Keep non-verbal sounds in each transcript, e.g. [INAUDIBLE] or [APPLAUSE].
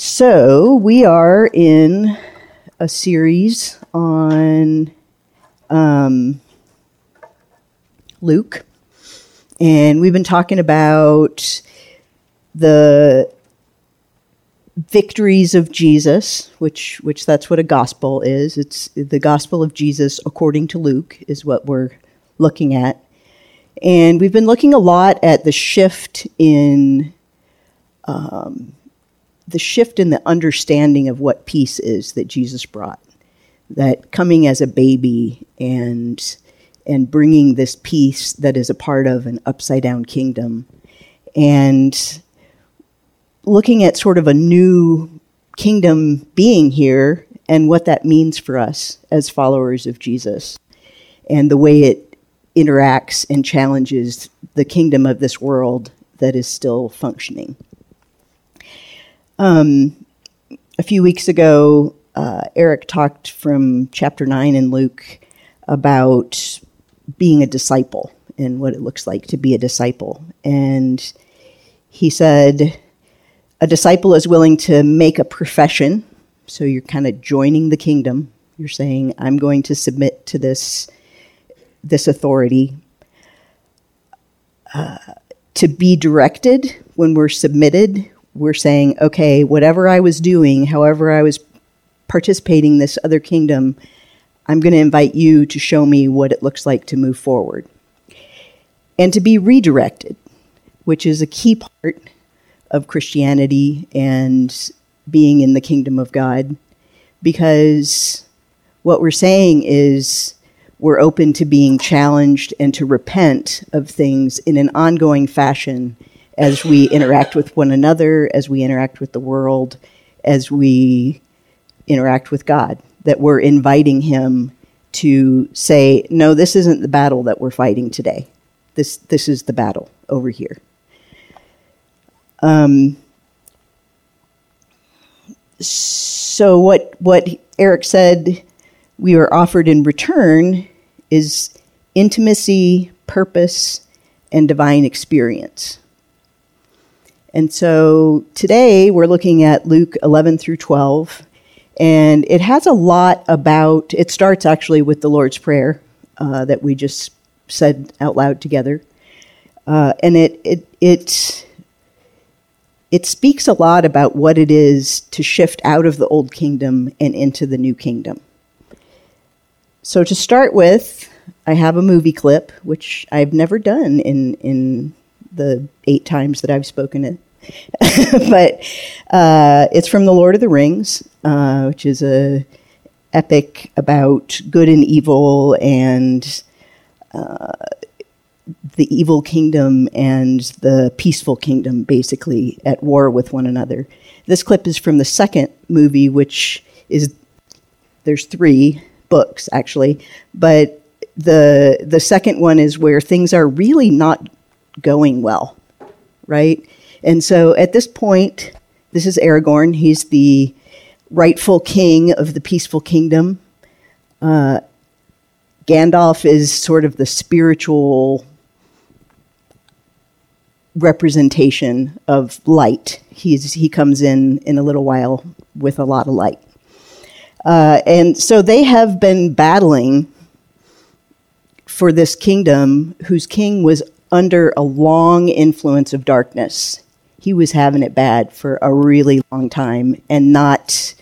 So, we are in a series on um, Luke, and we've been talking about the victories of Jesus, which which that's what a gospel is. It's the gospel of Jesus according to Luke is what we're looking at. And we've been looking a lot at the shift in um, the shift in the understanding of what peace is that Jesus brought. That coming as a baby and and bringing this peace that is a part of an upside down kingdom and looking at sort of a new kingdom being here and what that means for us as followers of Jesus and the way it interacts and challenges the kingdom of this world that is still functioning. Um, a few weeks ago, uh, Eric talked from chapter 9 in Luke about being a disciple and what it looks like to be a disciple. And he said, a disciple is willing to make a profession. So you're kind of joining the kingdom. You're saying, I'm going to submit to this, this authority. Uh, to be directed when we're submitted, we're saying, okay, whatever I was doing, however I was participating in this other kingdom, I'm going to invite you to show me what it looks like to move forward. And to be redirected, which is a key part of Christianity and being in the kingdom of God, because what we're saying is we're open to being challenged and to repent of things in an ongoing fashion as we interact with one another, as we interact with the world, as we interact with God. That we're inviting Him to say, no, this isn't the battle that we're fighting today. This, this is the battle over here. Um, so what what Eric said we are offered in return is intimacy, purpose, and divine experience. And so today we're looking at Luke 11 through 12, and it has a lot about, it starts actually with the Lord's Prayer uh, that we just said out loud together. Uh, and it, it, it, it speaks a lot about what it is to shift out of the old kingdom and into the new kingdom. So to start with, I have a movie clip, which I've never done in, in the eight times that I've spoken it. [LAUGHS] but uh, it's from The Lord of the Rings, uh, which is a epic about good and evil and uh, the evil kingdom and the peaceful kingdom basically at war with one another. This clip is from the second movie, which is there's three books actually, but the the second one is where things are really not going well, right? And so at this point, this is Aragorn. He's the rightful king of the peaceful kingdom. Uh, Gandalf is sort of the spiritual representation of light. He's, he comes in in a little while with a lot of light. Uh, and so they have been battling for this kingdom whose king was under a long influence of darkness. He was having it bad for a really long time and not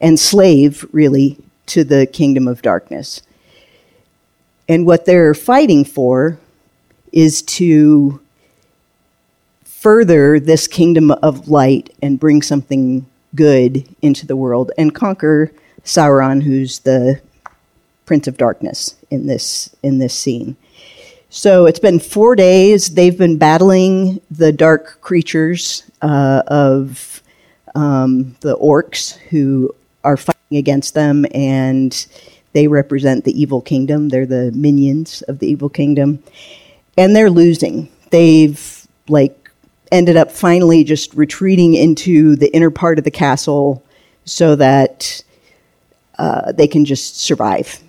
enslaved really to the kingdom of darkness. And what they're fighting for is to further this kingdom of light and bring something good into the world and conquer Sauron, who's the prince of darkness in this in this scene. So it's been four days. They've been battling the dark creatures uh, of um, the orcs who are fighting against them, and they represent the evil kingdom. They're the minions of the evil kingdom, and they're losing. They've like ended up finally just retreating into the inner part of the castle so that uh, they can just survive.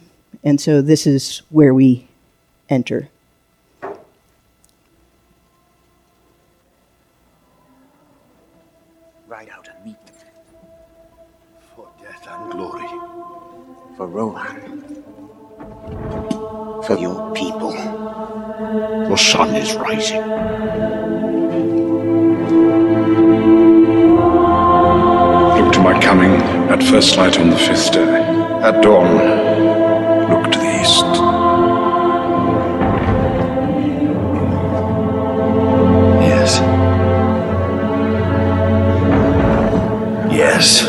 And so this is where we enter. Rohan. For your people. The sun is rising. Look to my coming at first light on the fifth day. At dawn, look to the east. Yes. Yes.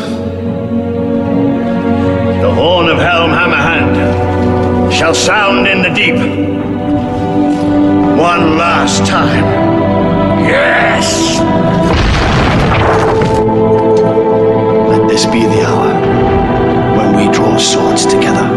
Shall sound in the deep. One last time. Yes! Let this be the hour when we draw swords together.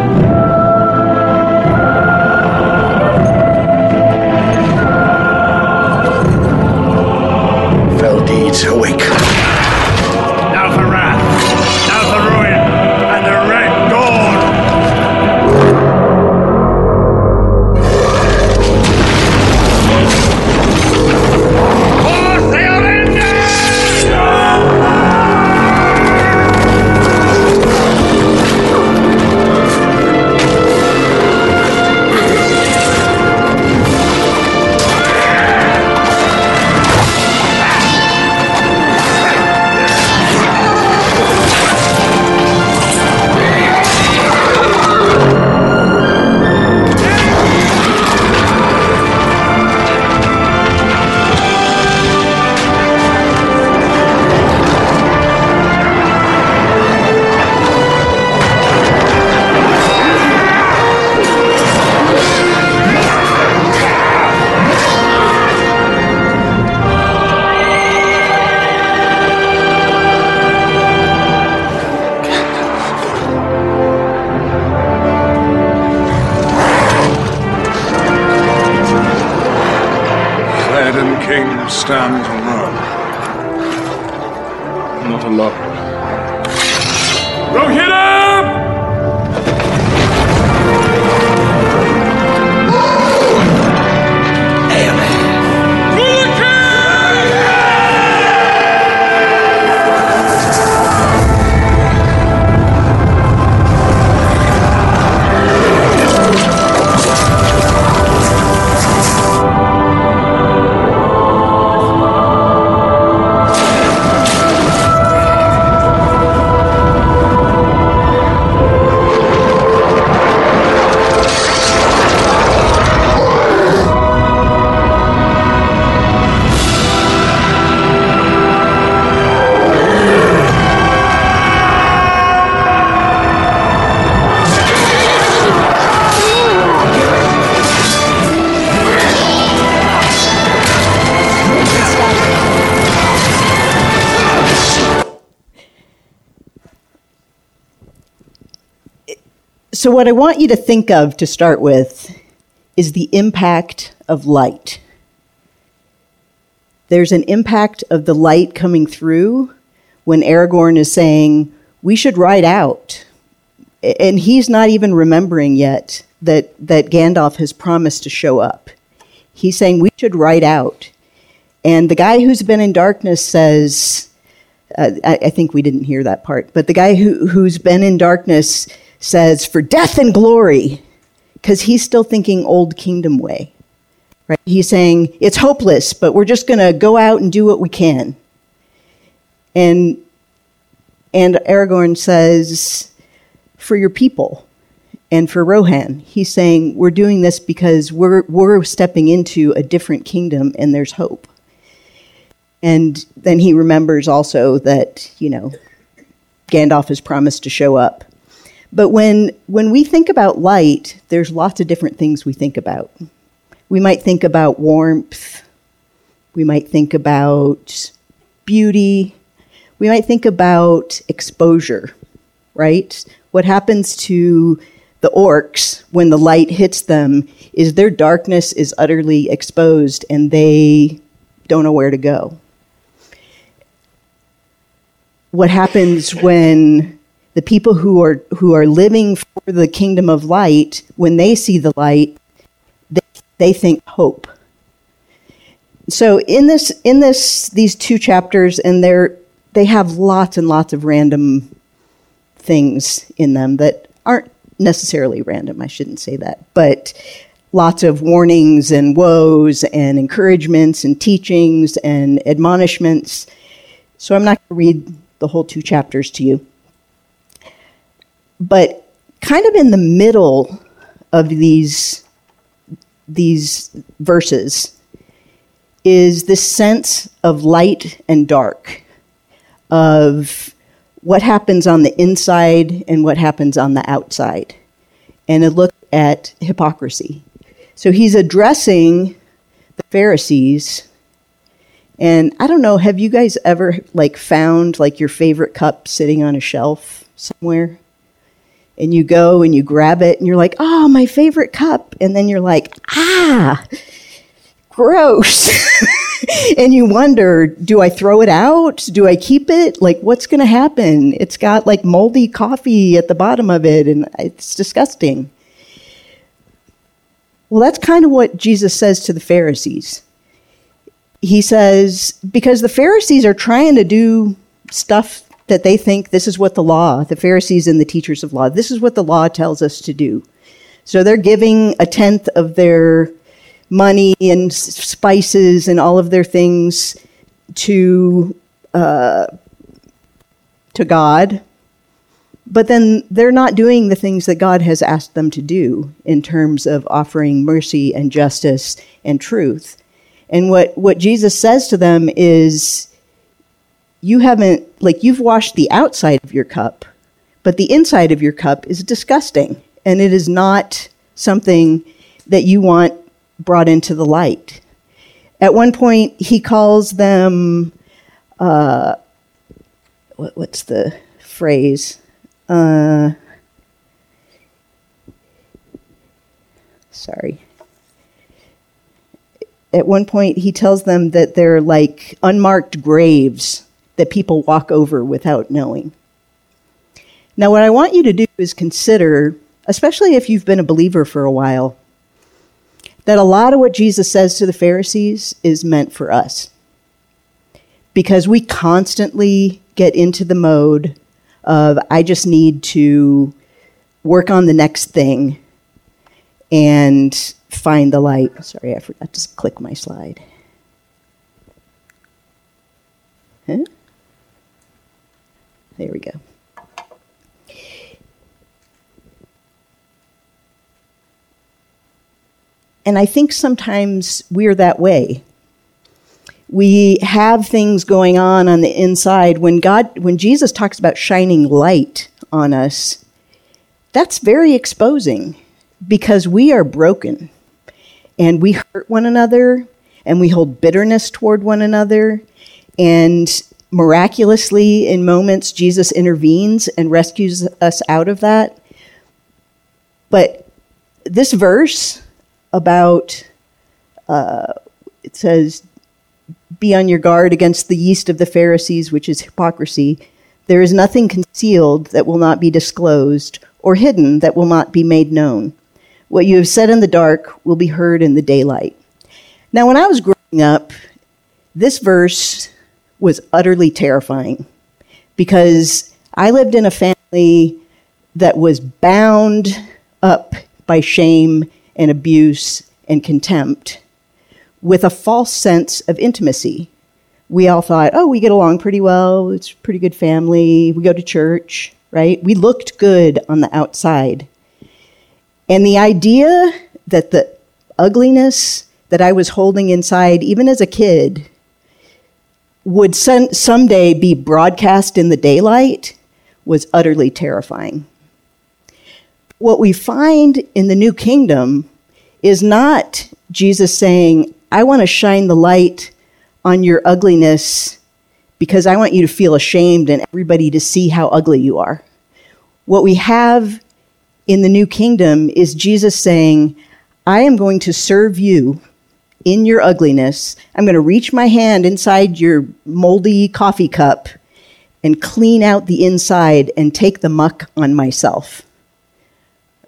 King stands alone. Not alone. Rohirrim! So, what I want you to think of to start with is the impact of light. There's an impact of the light coming through when Aragorn is saying, We should ride out. And he's not even remembering yet that, that Gandalf has promised to show up. He's saying, We should ride out. And the guy who's been in darkness says, uh, I, I think we didn't hear that part, but the guy who, who's been in darkness says, for death and glory, because he's still thinking old kingdom way. Right? He's saying, it's hopeless, but we're just going to go out and do what we can. And, and Aragorn says, for your people and for Rohan, he's saying, we're doing this because we're, we're stepping into a different kingdom and there's hope. And then he remembers also that, you know, Gandalf has promised to show up. But when, when we think about light, there's lots of different things we think about. We might think about warmth. We might think about beauty. We might think about exposure, right? What happens to the orcs when the light hits them is their darkness is utterly exposed and they don't know where to go what happens when the people who are who are living for the kingdom of light when they see the light they, they think hope so in this in this these two chapters and they're they have lots and lots of random things in them that aren't necessarily random. I shouldn't say that, but lots of warnings and woes and encouragements and teachings and admonishments. So I'm not going to read the whole two chapters to you. But kind of in the middle of these these verses is this sense of light and dark, of what happens on the inside and what happens on the outside, and a look at hypocrisy. So he's addressing the Pharisees. And I don't know, have you guys ever like found like your favorite cup sitting on a shelf somewhere? And you go and you grab it and you're like, oh, my favorite cup. And then you're like, ah, gross. [LAUGHS] and you wonder, do I throw it out? Do I keep it? Like, what's going to happen? It's got like moldy coffee at the bottom of it and it's disgusting. Well, that's kind of what Jesus says to the Pharisees. He says, because the Pharisees are trying to do stuff that they think this is what the law, the Pharisees and the teachers of law, this is what the law tells us to do. So they're giving a tenth of their money and spices and all of their things to uh, to God, but then they're not doing the things that God has asked them to do in terms of offering mercy and justice and truth. And what, what Jesus says to them is, you haven't, like, you've washed the outside of your cup, but the inside of your cup is disgusting. And it is not something that you want brought into the light. At one point, he calls them, uh, what, what's the phrase? Uh, sorry. At one point, he tells them that they're like unmarked graves that people walk over without knowing. Now, what I want you to do is consider, especially if you've been a believer for a while, that a lot of what Jesus says to the Pharisees is meant for us. Because we constantly get into the mode of, I just need to work on the next thing and find the light. Sorry, I forgot to click my slide. Huh? There we go. And I think sometimes we're that way. We have things going on on the inside. When God, when Jesus talks about shining light on us, that's very exposing because we are broken and we hurt one another and we hold bitterness toward one another and miraculously, in moments, Jesus intervenes and rescues us out of that. But this verse about, uh, it says, be on your guard against the yeast of the Pharisees, which is hypocrisy. There is nothing concealed that will not be disclosed, or hidden that will not be made known. What you have said in the dark will be heard in the daylight. Now, when I was growing up, this verse was utterly terrifying because I lived in a family that was bound up by shame and abuse and contempt with a false sense of intimacy. We all thought, oh, we get along pretty well. It's a pretty good family. We go to church, right? We looked good on the outside. And the idea that the ugliness that I was holding inside, even as a kid, would some, someday be broadcast in the daylight was utterly terrifying. What we find in the new kingdom is not Jesus saying, I want to shine the light on your ugliness because I want you to feel ashamed and everybody to see how ugly you are. What we have in the new kingdom is Jesus saying, I am going to serve you in your ugliness. I'm going to reach my hand inside your moldy coffee cup and clean out the inside and take the muck on myself.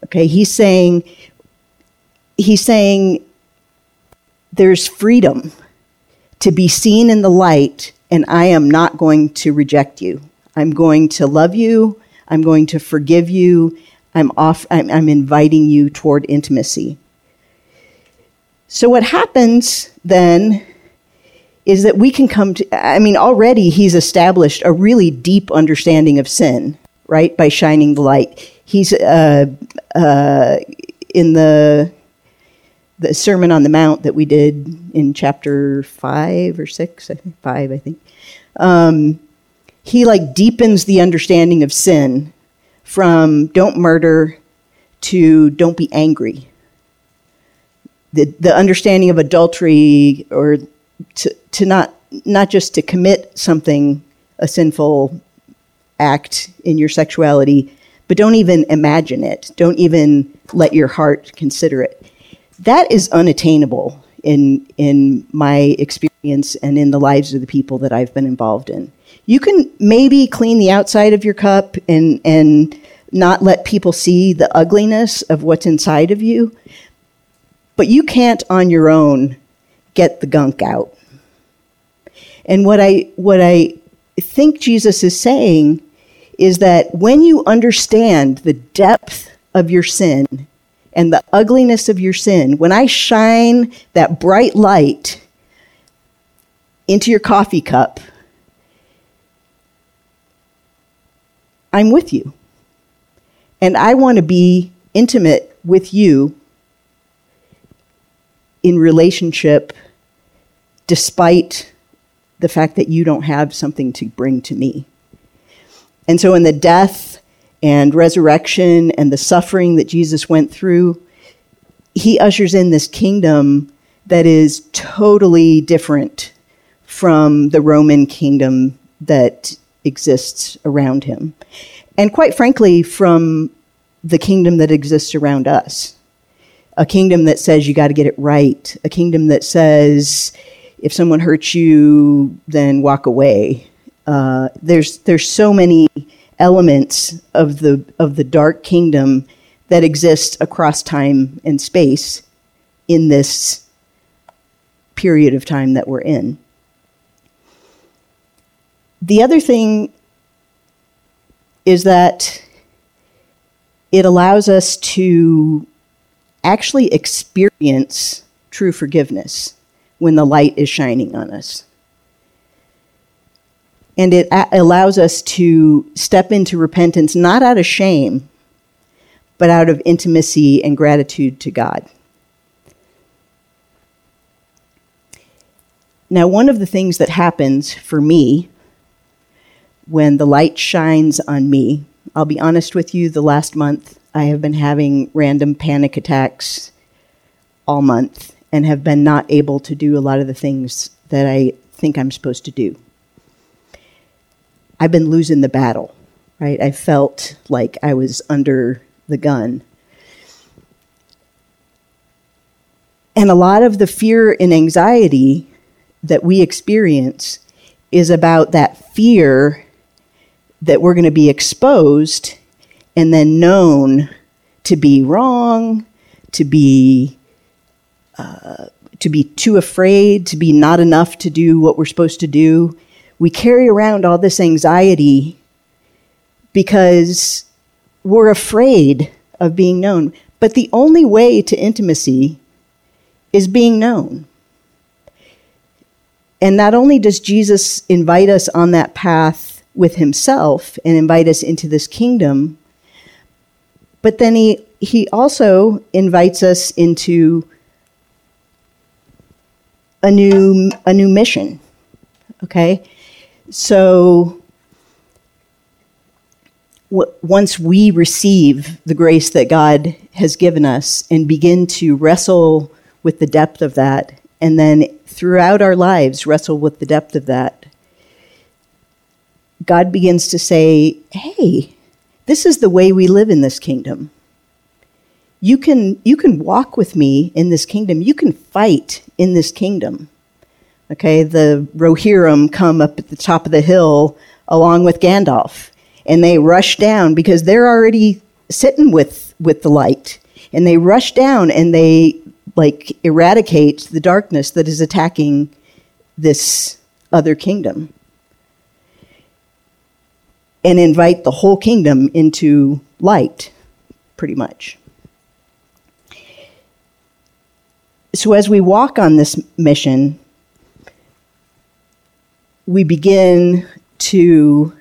Okay, he's saying, he's saying there's freedom to be seen in the light, and I am not going to reject you. I'm going to love you. I'm going to forgive you. I'm off I'm, I'm inviting you toward intimacy. So what happens then is that we can come to I mean already he's established a really deep understanding of sin, right? By shining the light. He's uh, uh, in the the Sermon on the Mount that we did in chapter five or six, I think five, I think. Um, he like deepens the understanding of sin from don't murder to don't be angry. The understanding of adultery or to to not not just to commit something a sinful act in your sexuality, but don't even imagine it. Don't even let your heart consider it that is unattainable in in my experience and in the lives of the people that I've been involved in. You can maybe clean the outside of your cup and and not let people see the ugliness of what's inside of you, but you can't on your own get the gunk out. And what I what I think Jesus is saying is that when you understand the depth of your sin and the ugliness of your sin, when I shine that bright light into your coffee cup, I'm with you. And I want to be intimate with you in relationship despite the fact that you don't have something to bring to me. And so, in the death and resurrection and the suffering that Jesus went through, he ushers in this kingdom that is totally different from the Roman kingdom that exists around him. And quite frankly, from the kingdom that exists around us. A kingdom that says you got to get it right. A kingdom that says if someone hurts you, then walk away. Uh, there's there's so many elements of the of the dark kingdom that exists across time and space in this period of time that we're in. The other thing is that it allows us to actually experience true forgiveness when the light is shining on us and it allows us to step into repentance not out of shame, but out of intimacy and gratitude to God. Now, one of the things that happens for me when the light shines on me, I'll be honest with you, the last month I have been having random panic attacks all month and have been not able to do a lot of the things that I think I'm supposed to do. I've been losing the battle, right? I felt like I was under the gun. And a lot of the fear and anxiety that we experience is about that fear that we're going to be exposed and then known to be wrong, to be uh, to be too afraid, to be not enough to do what we're supposed to do, we carry around all this anxiety because we're afraid of being known. But the only way to intimacy is being known. And not only does Jesus invite us on that path with himself and invite us into this kingdom, but then he, he also invites us into a new, a new mission. Okay? So w- once we receive the grace that God has given us and begin to wrestle with the depth of that, and then throughout our lives wrestle with the depth of that, God begins to say, hey, this is the way we live in this kingdom. You can, you can walk with me in this kingdom. You can fight in this kingdom. Okay, the Rohirrim come up at the top of the hill along with Gandalf, and they rush down because they're already sitting with with the light, and they rush down and they like eradicate the darkness that is attacking this other kingdom. And invite the whole kingdom into light, pretty much. So, as we walk on this mission, we begin to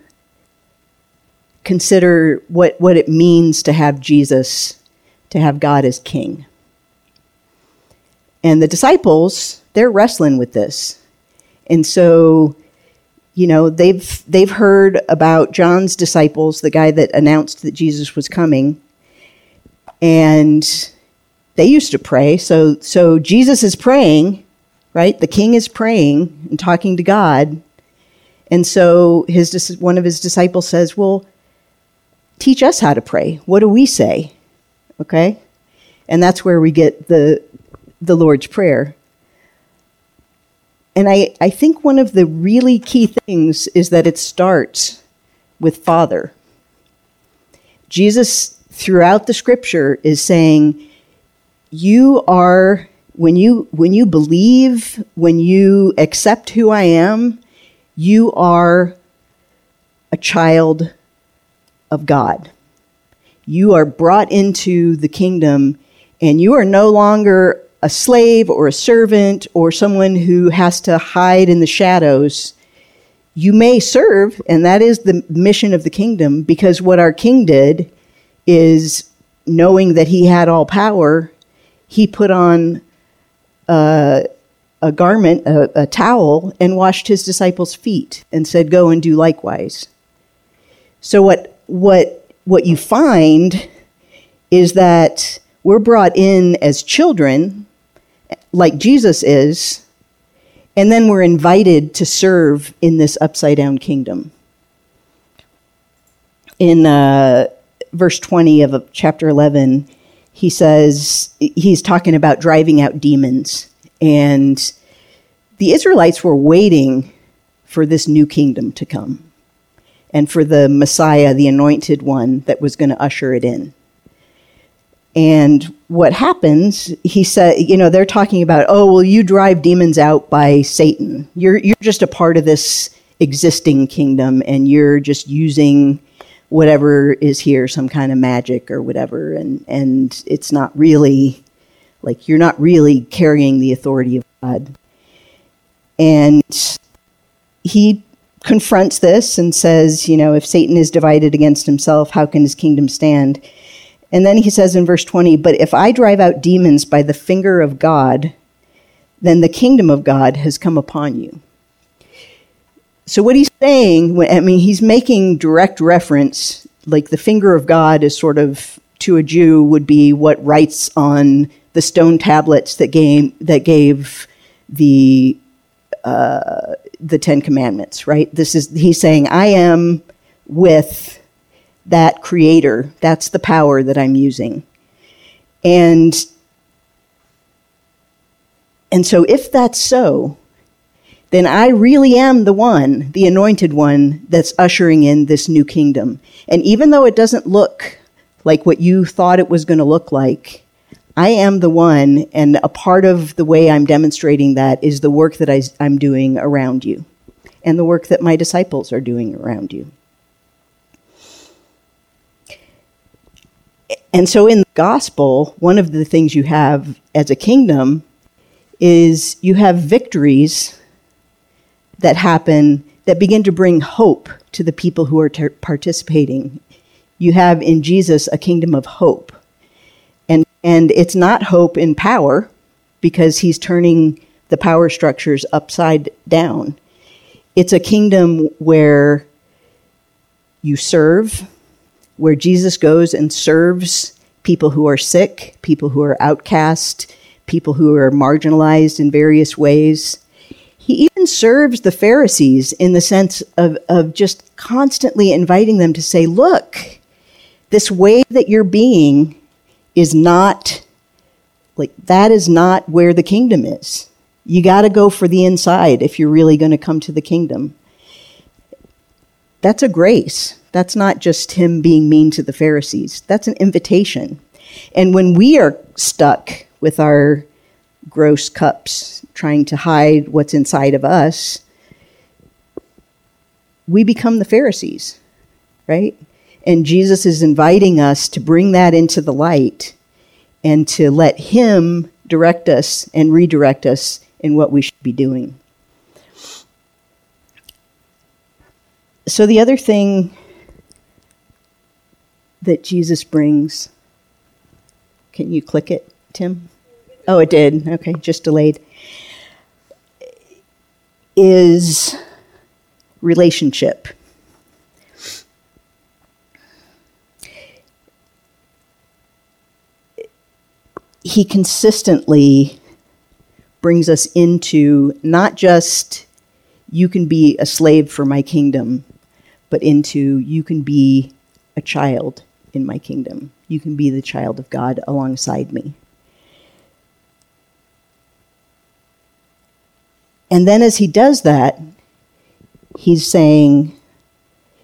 consider what, what it means to have Jesus, to have God as king. And the disciples, they're wrestling with this. And so, you know, they've they've heard about John's disciples, the guy that announced that Jesus was coming. And they used to pray. So so Jesus is praying, right? The king is praying and talking to God. And so his one of his disciples says, "Well, teach us how to pray. What do we say?" Okay? And that's where we get the the Lord's prayer. And I, I think one of the really key things is that it starts with Father. Jesus, throughout the scripture, is saying, You are, when you, when you believe, when you accept who I am, you are a child of God. You are brought into the kingdom, and you are no longer a slave or a servant or someone who has to hide in the shadows, you may serve, and that is the mission of the kingdom, because what our king did is knowing that he had all power, he put on a, a garment, a, a towel, and washed his disciples' feet and said, Go and do likewise. So, what, what, what you find is that we're brought in as children like Jesus is, and then we're invited to serve in this upside down kingdom. In uh, verse 20 of chapter 11, he says, he's talking about driving out demons. And the Israelites were waiting for this new kingdom to come and for the Messiah, the anointed one, that was going to usher it in. And what happens, he said, you know, they're talking about, oh, well, you drive demons out by Satan. You're, you're just a part of this existing kingdom, and you're just using whatever is here, some kind of magic or whatever. And, and it's not really, like, you're not really carrying the authority of God. And he confronts this and says, you know, if Satan is divided against himself, how can his kingdom stand? And then he says in verse 20, But if I drive out demons by the finger of God, then the kingdom of God has come upon you. So, what he's saying, I mean, he's making direct reference, like the finger of God is sort of, to a Jew, would be what writes on the stone tablets that gave, that gave the, uh, the Ten Commandments, right? This is, he's saying, I am with that creator. That's the power that I'm using. And and so if that's so, then I really am the one, the anointed one that's ushering in this new kingdom. And even though it doesn't look like what you thought it was going to look like, I am the one, and a part of the way I'm demonstrating that is the work that I, am doing around you and the work that my disciples are doing around you. And so in the gospel, one of the things you have as a kingdom is you have victories that happen that begin to bring hope to the people who are ter- participating. You have in Jesus a kingdom of hope. And, and it's not hope in power because he's turning the power structures upside down. It's a kingdom where you serve, where Jesus goes and serves people who are sick, people who are outcast, people who are marginalized in various ways. He even serves the Pharisees in the sense of, of just constantly inviting them to say, look, this way that you're being is not, like, that is not where the kingdom is. You got to go for the inside if you're really going to come to the kingdom. That's a grace. That's not just him being mean to the Pharisees, that's an invitation. And when we are stuck with our gross cups trying to hide what's inside of us, we become the Pharisees. right? And Jesus is inviting us to bring that into the light and to let Him direct us and redirect us in what we should be doing. So, the other thing that Jesus brings, can you click it, Tim? Oh, it did. Okay, just delayed. Is relationship. He consistently brings us into not just you can be a slave for my kingdom, but into you can be a child in my kingdom. You can be the child of God alongside me. And then as he does that, he's saying,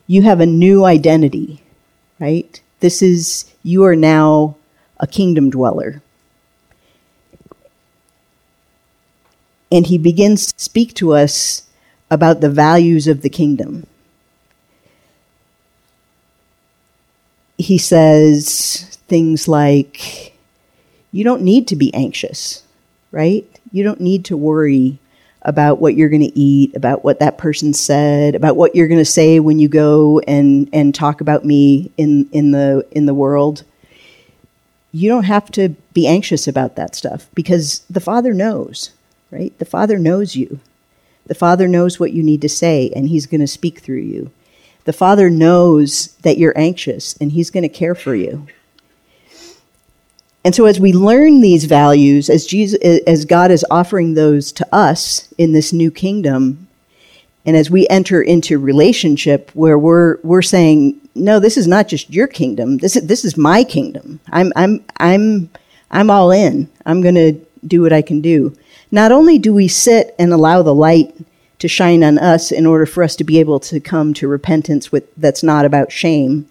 You have a new identity, right? This is, you are now a kingdom dweller. And he begins to speak to us about the values of the kingdom. He says things like, You don't need to be anxious, right? You don't need to worry about what you're going to eat, about what that person said, about what you're going to say when you go and, and talk about me in, in, the, in the world. You don't have to be anxious about that stuff because the Father knows, right? The Father knows you. The Father knows what you need to say, and He's going to speak through you. The Father knows that you're anxious, and He's going to care for you. And so as we learn these values, as Jesus as God is offering those to us in this new kingdom, and as we enter into relationship where we're we're saying, no, this is not just your kingdom. This is this is my kingdom. I'm I'm I'm I'm all in. I'm going to do what I can do. Not only do we sit and allow the light to shine on us in order for us to be able to come to repentance with that's not about shame,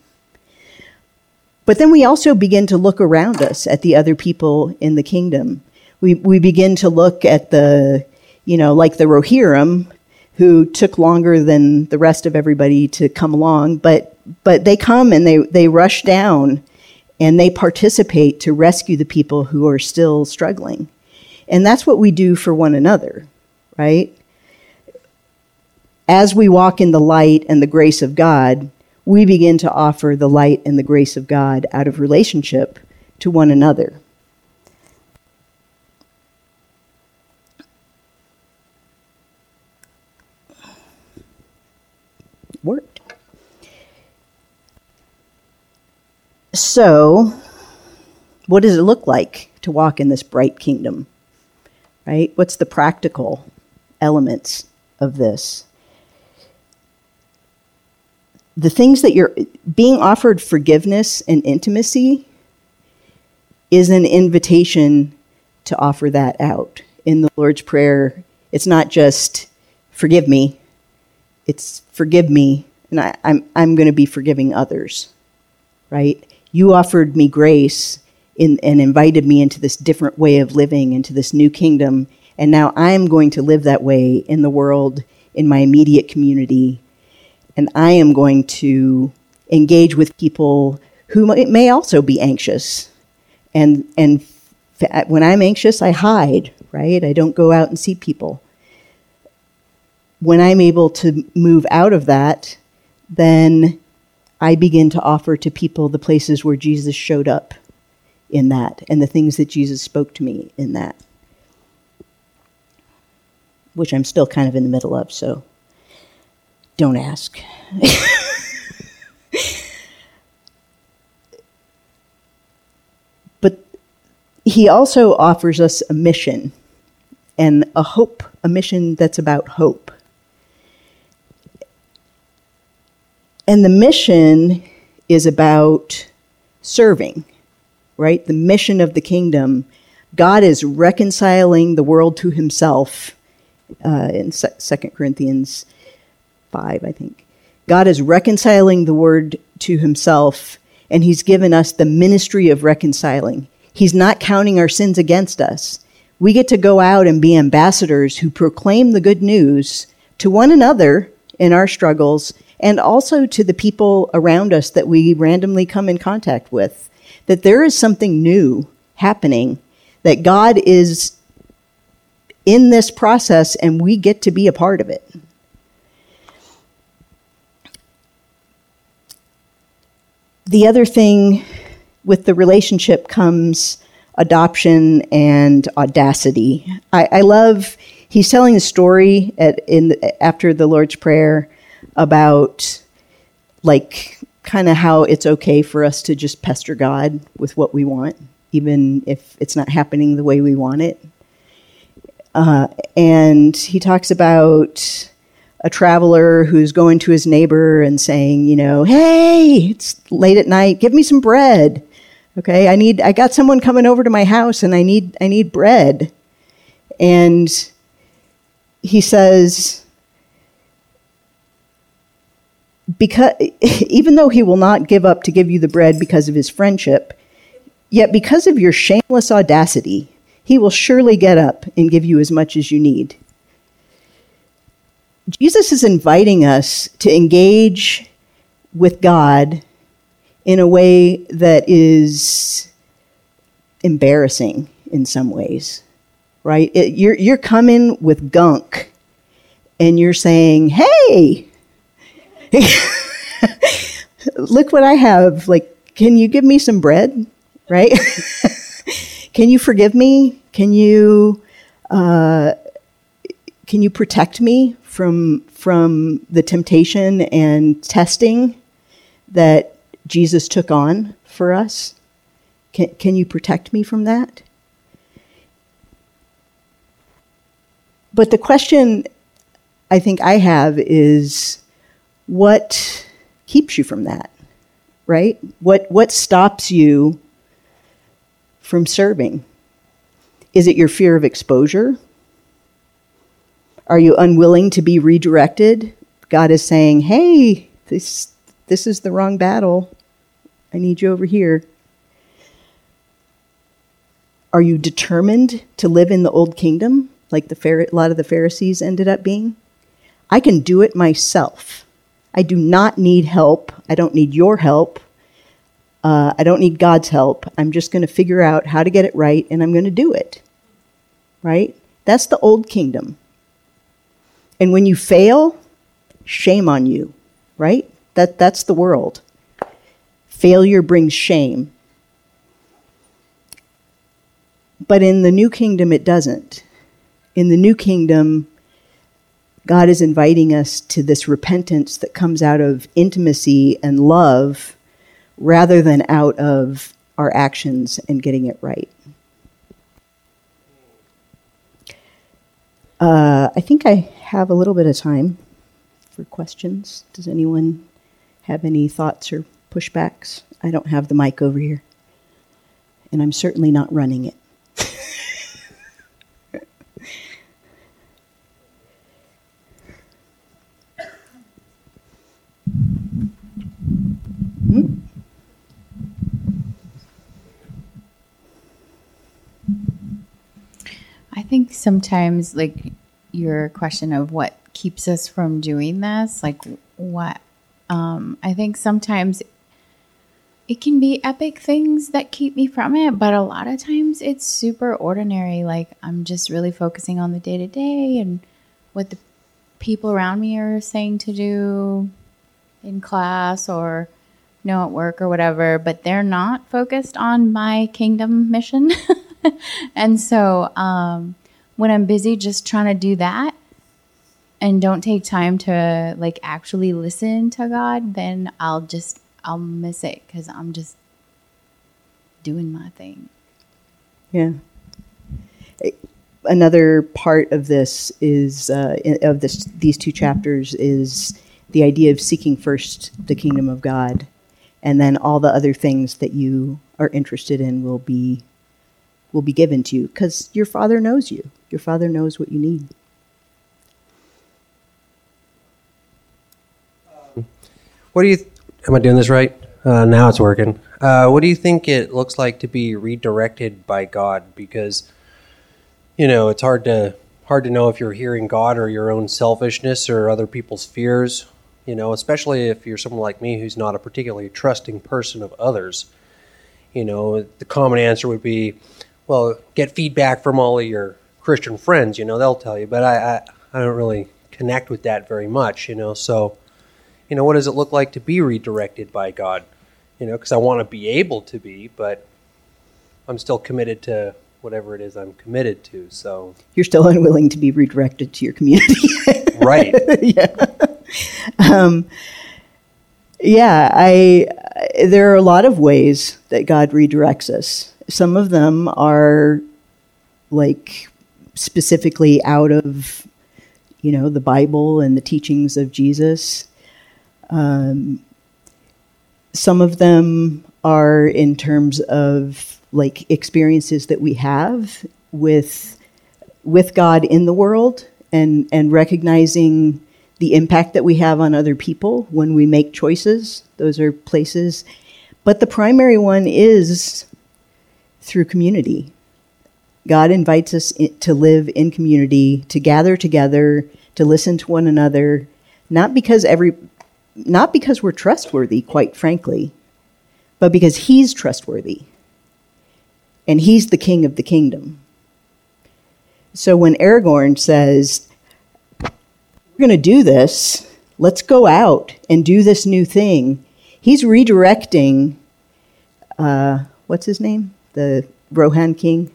but then we also begin to look around us at the other people in the kingdom. We, we begin to look at the, you know, like the Rohirrim, who took longer than the rest of everybody to come along, but, but they come and they, they rush down and they participate to rescue the people who are still struggling. And that's what we do for one another, right? As we walk in the light and the grace of God, we begin to offer the light and the grace of God out of relationship to one another. Worked. So, what does it look like to walk in this bright kingdom? Right? What's the practical elements of this? The things that you're being offered forgiveness and intimacy is an invitation to offer that out. In the Lord's Prayer, it's not just forgive me, it's forgive me, and I, I'm, I'm going to be forgiving others, right? You offered me grace in, and invited me into this different way of living, into this new kingdom, and now I'm going to live that way in the world, in my immediate community, and I am going to engage with people who may also be anxious. And, and when I'm anxious, I hide, right? I don't go out and see people. When I'm able to move out of that, then I begin to offer to people the places where Jesus showed up in that and the things that Jesus spoke to me in that, which I'm still kind of in the middle of, so don't ask. but he also offers us a mission and a hope, a mission that's about hope. And the mission is about serving, right? The mission of the kingdom. God is reconciling the world to himself uh, in Second Corinthians 5, I think. God is reconciling the word to himself, and he's given us the ministry of reconciling. He's not counting our sins against us. We get to go out and be ambassadors who proclaim the good news to one another in our struggles, and also to the people around us that we randomly come in contact with. That there is something new happening, that God is in this process and we get to be a part of it. The other thing with the relationship comes adoption and audacity. I, I love he's telling a story at in the, after the Lord's Prayer about like kind of how it's okay for us to just pester God with what we want, even if it's not happening the way we want it. Uh, and he talks about a traveler who's going to his neighbor and saying, you know, hey, it's late at night, give me some bread. Okay, I need I got someone coming over to my house and I need I need bread. And he says because even though he will not give up to give you the bread because of his friendship, yet because of your shameless audacity, he will surely get up and give you as much as you need. Jesus is inviting us to engage with God in a way that is embarrassing in some ways, right? It, you're, you're coming with gunk and you're saying, hey, [LAUGHS] look what I have. Like, can you give me some bread? Right? [LAUGHS] can you forgive me? Can you, uh, can you protect me from, from the temptation and testing that Jesus took on for us? Can, can you protect me from that? But the question I think I have is what keeps you from that? Right? What, what stops you from serving? Is it your fear of exposure? Are you unwilling to be redirected? God is saying, hey, this, this is the wrong battle. I need you over here. Are you determined to live in the old kingdom, like the a lot of the Pharisees ended up being? I can do it myself. I do not need help. I don't need your help. Uh, I don't need God's help. I'm just going to figure out how to get it right, and I'm going to do it. Right? That's the old kingdom. And when you fail, shame on you. Right? That, that's the world. Failure brings shame. But in the new kingdom, it doesn't. In the new kingdom, God is inviting us to this repentance that comes out of intimacy and love rather than out of our actions and getting it right. Uh, I think I have a little bit of time for questions. Does anyone have any thoughts or pushbacks? I don't have the mic over here, and I'm certainly not running it. Hmm? I think sometimes, like your question of what keeps us from doing this, like what, um, I think sometimes it can be epic things that keep me from it, but a lot of times it's super ordinary. Like I'm just really focusing on the day to day and what the people around me are saying to do in class or you know at work or whatever, but they're not focused on my kingdom mission. [LAUGHS] and so um, when I'm busy just trying to do that and don't take time to like actually listen to God, then I'll just I'll miss it because I'm just doing my thing. Yeah. Another part of this is uh, of this these two chapters is the idea of seeking first the kingdom of God, and then all the other things that you are interested in will be will be given to you because your Father knows you. Your Father knows what you need. What do you? Th- am I doing this right? Uh, now it's working. Uh, what do you think it looks like to be redirected by God? Because you know it's hard to hard to know if you're hearing God or your own selfishness or other people's fears. You know, especially if you're someone like me who's not a particularly trusting person of others. You know, the common answer would be, well, get feedback from all of your Christian friends. You know, they'll tell you. But I, I, I don't really connect with that very much. You know, so, you know, what does it look like to be redirected by God? You know, because I want to be able to be, but I'm still committed to whatever it is I'm committed to. So, You're still [LAUGHS] unwilling to be redirected to your community. [LAUGHS] right. Yeah. Um, yeah, I there are a lot of ways that God redirects us. Some of them are like specifically out of you know the Bible and the teachings of Jesus. Um, some of them are in terms of like experiences that we have with with God in the world and and recognizing the impact that we have on other people when we make choices. Those are places. But the primary one is through community. God invites us to live in community, to gather together, to listen to one another, not because every not because we're trustworthy, quite frankly, but because he's trustworthy. And he's the king of the kingdom. So when Aragorn says, We're going to do this, let's go out and do this new thing, he's redirecting, uh, what's his name? The Rohan king?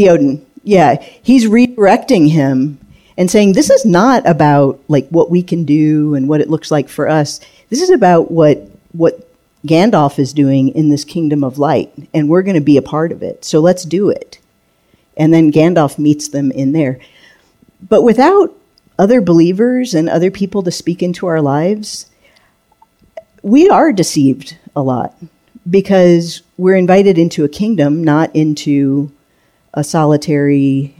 Theoden. Yeah, he's redirecting him and saying, This is not about like what we can do and what it looks like for us. This is about what, what Gandalf is doing in this kingdom of light, and we're going to be a part of it. So let's do it. And then Gandalf meets them in there. But without other believers and other people to speak into our lives, we are deceived a lot because we're invited into a kingdom, not into a solitary,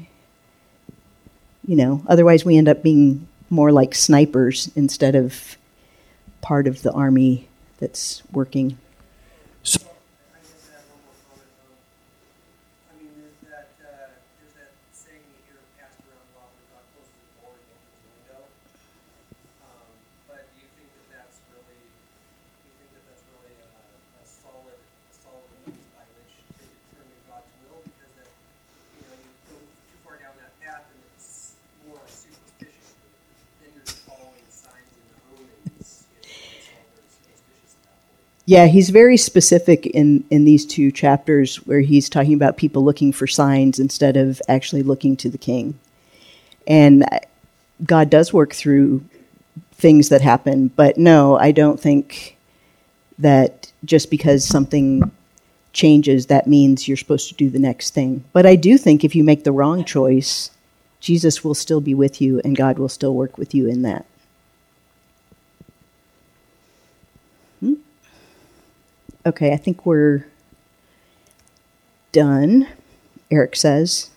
you know, otherwise we end up being more like snipers instead of part of the army that's working. Yeah, he's very specific in, in these two chapters where he's talking about people looking for signs instead of actually looking to the king. And God does work through things that happen, but no, I don't think that just because something changes, that means you're supposed to do the next thing. But I do think if you make the wrong choice, Jesus will still be with you and God will still work with you in that. Okay, I think we're done, Eric says.